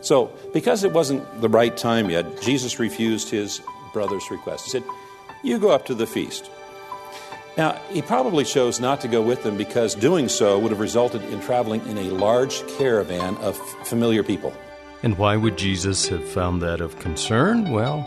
So, because it wasn't the right time yet, Jesus refused his brother's request. He said, You go up to the feast. Now, he probably chose not to go with them because doing so would have resulted in traveling in a large caravan of familiar people. And why would Jesus have found that of concern? Well,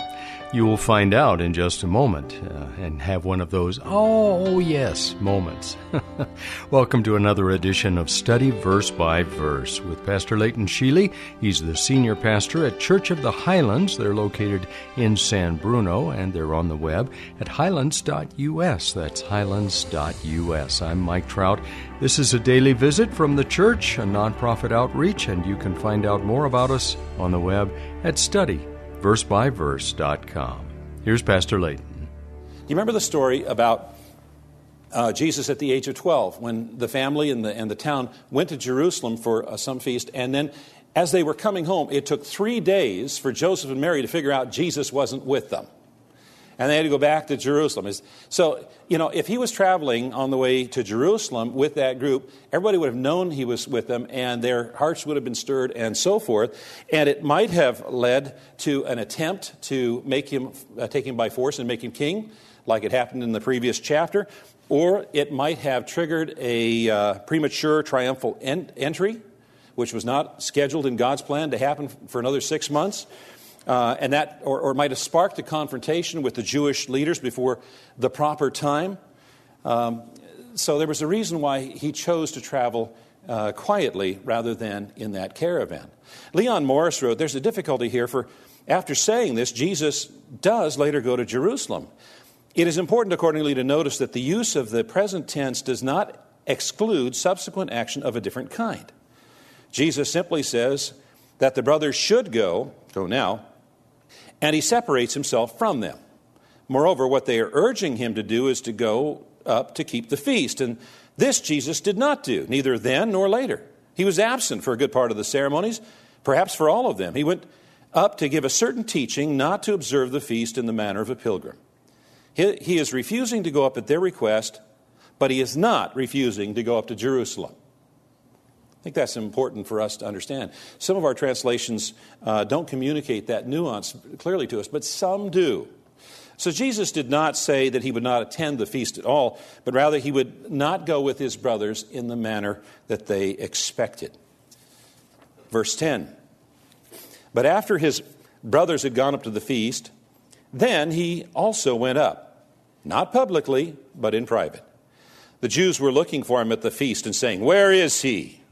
you will find out in just a moment uh, and have one of those, oh, yes, moments. Welcome to another edition of Study Verse by Verse with Pastor Leighton Sheely. He's the senior pastor at Church of the Highlands. They're located in San Bruno and they're on the web at highlands.us. That's highlands.us. I'm Mike Trout. This is a daily visit from the church, a nonprofit outreach, and you can find out more about us on the web at study versebyverse.com. Here's Pastor Leighton. You remember the story about uh, Jesus at the age of 12 when the family and the, and the town went to Jerusalem for uh, some feast, and then as they were coming home, it took three days for Joseph and Mary to figure out Jesus wasn't with them and they had to go back to Jerusalem. So, you know, if he was traveling on the way to Jerusalem with that group, everybody would have known he was with them, and their hearts would have been stirred, and so forth. And it might have led to an attempt to make him, uh, take him by force and make him king, like it happened in the previous chapter. Or it might have triggered a uh, premature triumphal en- entry, which was not scheduled in God's plan to happen for another six months. Uh, and that, or, or, might have sparked a confrontation with the Jewish leaders before the proper time. Um, so there was a reason why he chose to travel uh, quietly rather than in that caravan. Leon Morris wrote, There's a difficulty here, for after saying this, Jesus does later go to Jerusalem. It is important, accordingly, to notice that the use of the present tense does not exclude subsequent action of a different kind. Jesus simply says that the brothers should go, go now, and he separates himself from them. Moreover, what they are urging him to do is to go up to keep the feast. And this Jesus did not do, neither then nor later. He was absent for a good part of the ceremonies, perhaps for all of them. He went up to give a certain teaching not to observe the feast in the manner of a pilgrim. He, he is refusing to go up at their request, but he is not refusing to go up to Jerusalem. I think that's important for us to understand. Some of our translations uh, don't communicate that nuance clearly to us, but some do. So Jesus did not say that he would not attend the feast at all, but rather he would not go with his brothers in the manner that they expected. Verse 10 But after his brothers had gone up to the feast, then he also went up, not publicly, but in private. The Jews were looking for him at the feast and saying, Where is he?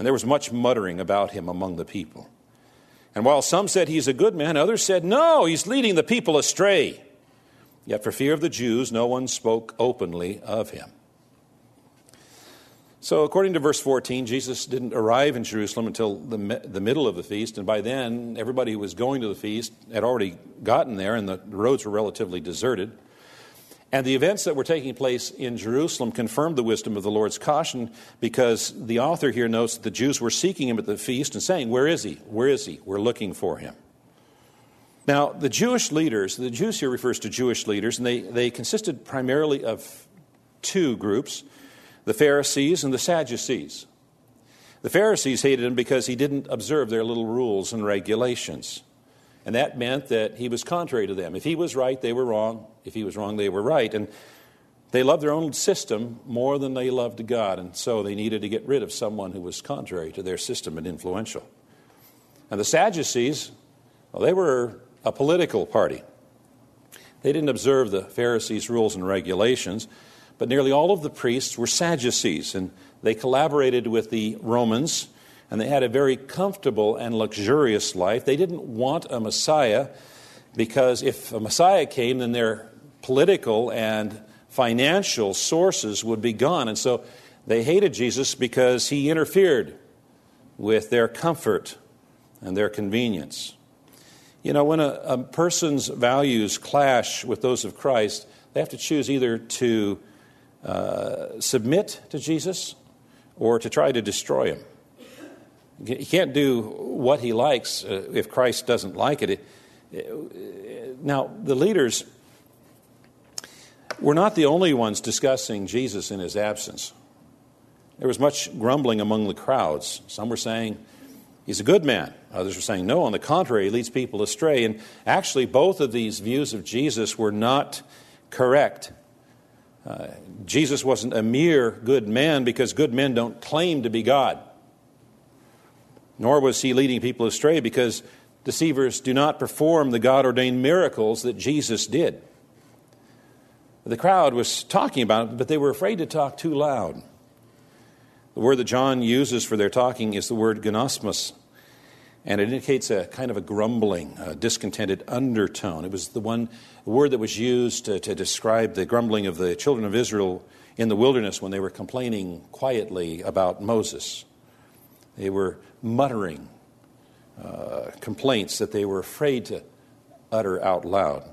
And there was much muttering about him among the people. And while some said he's a good man, others said, No, he's leading the people astray. Yet for fear of the Jews, no one spoke openly of him. So, according to verse 14, Jesus didn't arrive in Jerusalem until the, the middle of the feast, and by then, everybody who was going to the feast had already gotten there, and the roads were relatively deserted. And the events that were taking place in Jerusalem confirmed the wisdom of the Lord's caution because the author here notes that the Jews were seeking him at the feast and saying, Where is he? Where is he? We're looking for him. Now, the Jewish leaders, the Jews here refers to Jewish leaders, and they, they consisted primarily of two groups the Pharisees and the Sadducees. The Pharisees hated him because he didn't observe their little rules and regulations. And that meant that he was contrary to them. If he was right, they were wrong. If he was wrong, they were right. And they loved their own system more than they loved God. And so they needed to get rid of someone who was contrary to their system and influential. And the Sadducees, well, they were a political party. They didn't observe the Pharisees' rules and regulations, but nearly all of the priests were Sadducees, and they collaborated with the Romans and they had a very comfortable and luxurious life. They didn't want a Messiah because if a Messiah came, then their political and financial sources would be gone. And so they hated Jesus because he interfered with their comfort and their convenience. You know, when a, a person's values clash with those of Christ, they have to choose either to uh, submit to Jesus or to try to destroy him. He can't do what he likes uh, if Christ doesn't like it. Now, the leaders were not the only ones discussing Jesus in his absence. There was much grumbling among the crowds. Some were saying, He's a good man. Others were saying, No, on the contrary, he leads people astray. And actually, both of these views of Jesus were not correct. Uh, Jesus wasn't a mere good man because good men don't claim to be God. Nor was he leading people astray because deceivers do not perform the God ordained miracles that Jesus did. The crowd was talking about it, but they were afraid to talk too loud. The word that John uses for their talking is the word gnosmos, and it indicates a kind of a grumbling, a discontented undertone. It was the one word that was used to, to, describe the grumbling of the children of Israel in the wilderness when they were complaining quietly about Moses. They were muttering uh, complaints that they were afraid to utter out loud.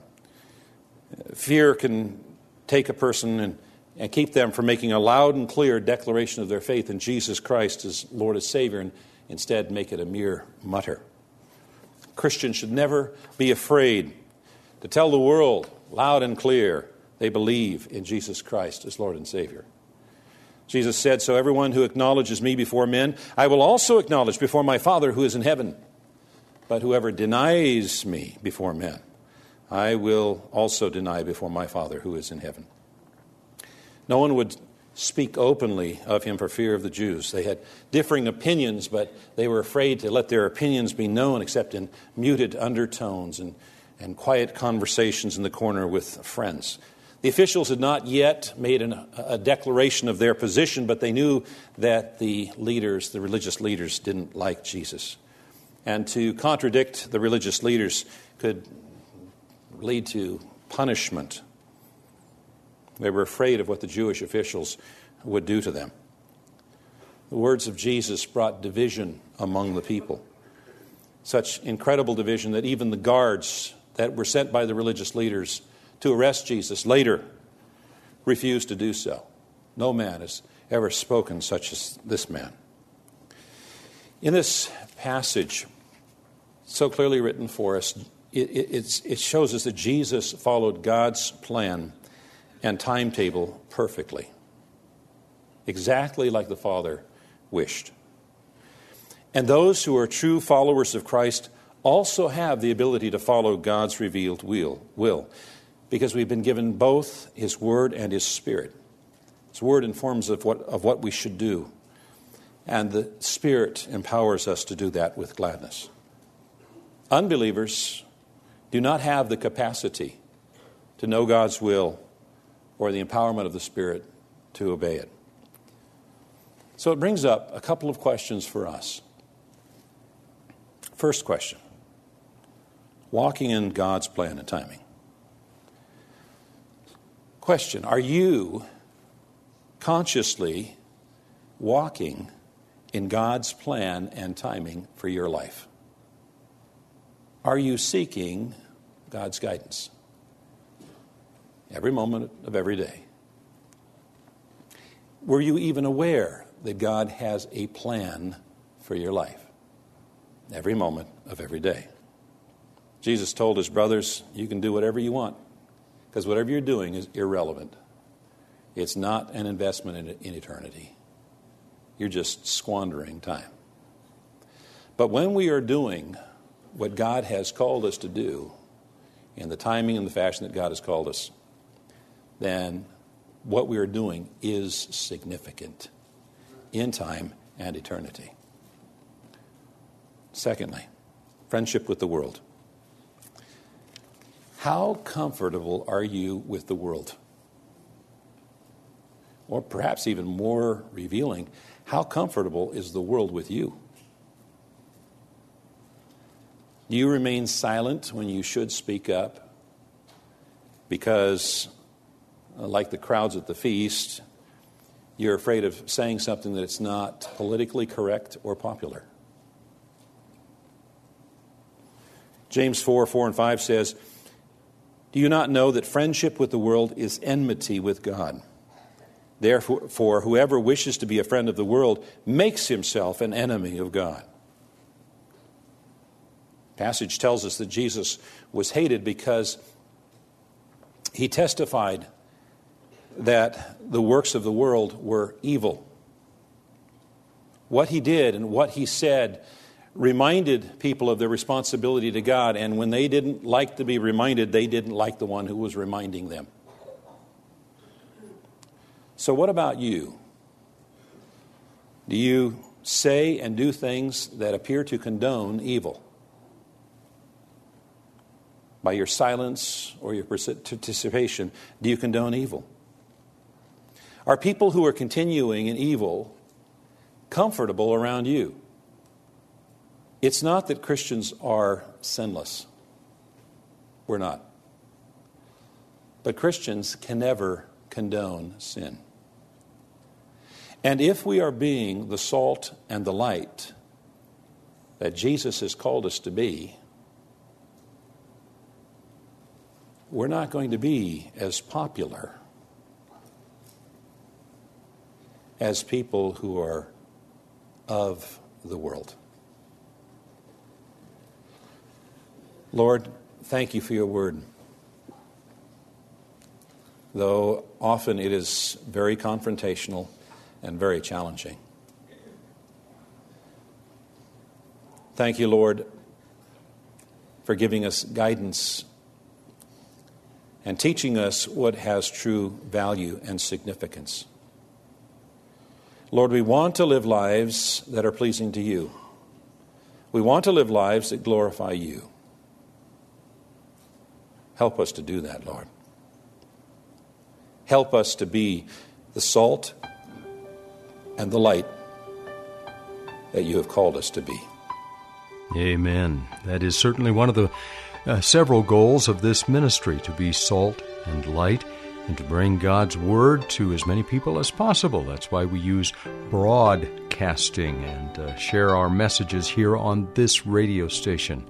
Fear can take a person and, and keep them from making a loud and clear declaration of their faith in Jesus Christ as Lord and Savior and instead make it a mere mutter. Christians should never be afraid to tell the world loud and clear they believe in Jesus Christ as Lord and Savior. Jesus said, So everyone who acknowledges me before men, I will also acknowledge before my Father who is in heaven. But whoever denies me before men, I will also deny before my Father who is in heaven. No one would speak openly of him for fear of the Jews. They had differing opinions, but they were afraid to let their opinions be known except in muted undertones and, and quiet conversations in the corner with friends. The officials had not yet made an, a declaration of their position, but they knew that the leaders, the religious leaders, didn't like Jesus. And to contradict the religious leaders could lead to punishment. They were afraid of what the Jewish officials would do to them. The words of Jesus brought division among the people. Such incredible division that even the guards that were sent by the religious leaders to arrest Jesus later refused to do so. No man has ever spoken such as this man. In this passage, so clearly written for us, it, it, it shows us that Jesus followed God's plan and timetable perfectly, exactly like the Father wished. And those who are true followers of Christ also have the ability to follow God's revealed will, will because we've been given both His Word and His Spirit. His Word informs of what, of what we should do, and the Spirit empowers us to do that with gladness. Unbelievers do not have the capacity to know God's will or the empowerment of the Spirit to obey it. So it brings up a couple of questions for us. First question walking in God's plan and timing. Question Are you consciously walking in God's plan and timing for your life? Are you seeking God's guidance? Every moment of every day. Were you even aware that God has a plan for your life? Every moment of every day. Jesus told his brothers, You can do whatever you want, because whatever you're doing is irrelevant. It's not an investment in, in eternity. You're just squandering time. But when we are doing what God has called us to do in the timing and the fashion that God has called us, then what we are doing is significant in time and eternity. Secondly, friendship with the world. How comfortable are you with the world? Or perhaps even more revealing, how comfortable is the world with you? Do you remain silent when you should speak up? Because, uh, like the crowds at the feast, you're afraid of saying something that's not politically correct or popular. James 4 4 and 5 says, do you not know that friendship with the world is enmity with God? Therefore, whoever wishes to be a friend of the world makes himself an enemy of God. Passage tells us that Jesus was hated because he testified that the works of the world were evil. What he did and what he said reminded people of their responsibility to God, and when they didn't like to be reminded, they didn't like the one who was reminding them. So, what about you? Do you say and do things that appear to condone evil? By your silence or your participation, do you condone evil? Are people who are continuing in evil comfortable around you? It's not that Christians are sinless. We're not. But Christians can never condone sin. And if we are being the salt and the light that Jesus has called us to be, we're not going to be as popular as people who are of the world. Lord, thank you for your word. Though often it is very confrontational and very challenging. Thank you, Lord, for giving us guidance and teaching us what has true value and significance. Lord, we want to live lives that are pleasing to you. We want to live lives that glorify you. Help us to do that, Lord. Help us to be the salt and the light that you have called us to be. Amen. That is certainly one of the uh, several goals of this ministry to be salt and light and to bring God's Word to as many people as possible. That's why we use broadcasting and uh, share our messages here on this radio station.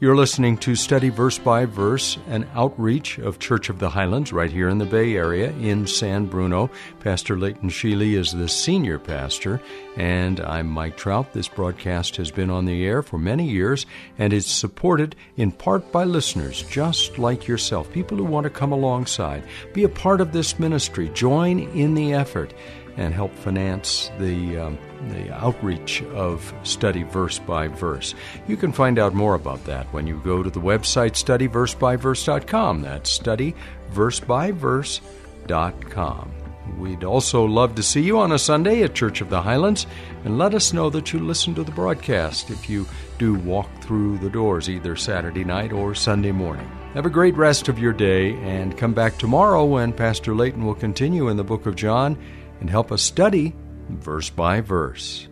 You're listening to Study Verse by Verse, an outreach of Church of the Highlands right here in the Bay Area in San Bruno. Pastor Leighton Sheely is the senior pastor, and I'm Mike Trout. This broadcast has been on the air for many years and is supported in part by listeners just like yourself, people who want to come alongside, be a part of this ministry, join in the effort and help finance the, um, the outreach of Study Verse by Verse. You can find out more about that when you go to the website studyversebyverse.com. That's studyversebyverse.com. We'd also love to see you on a Sunday at Church of the Highlands and let us know that you listen to the broadcast if you do walk through the doors either Saturday night or Sunday morning. Have a great rest of your day and come back tomorrow when Pastor Leighton will continue in the book of John and help us study verse by verse.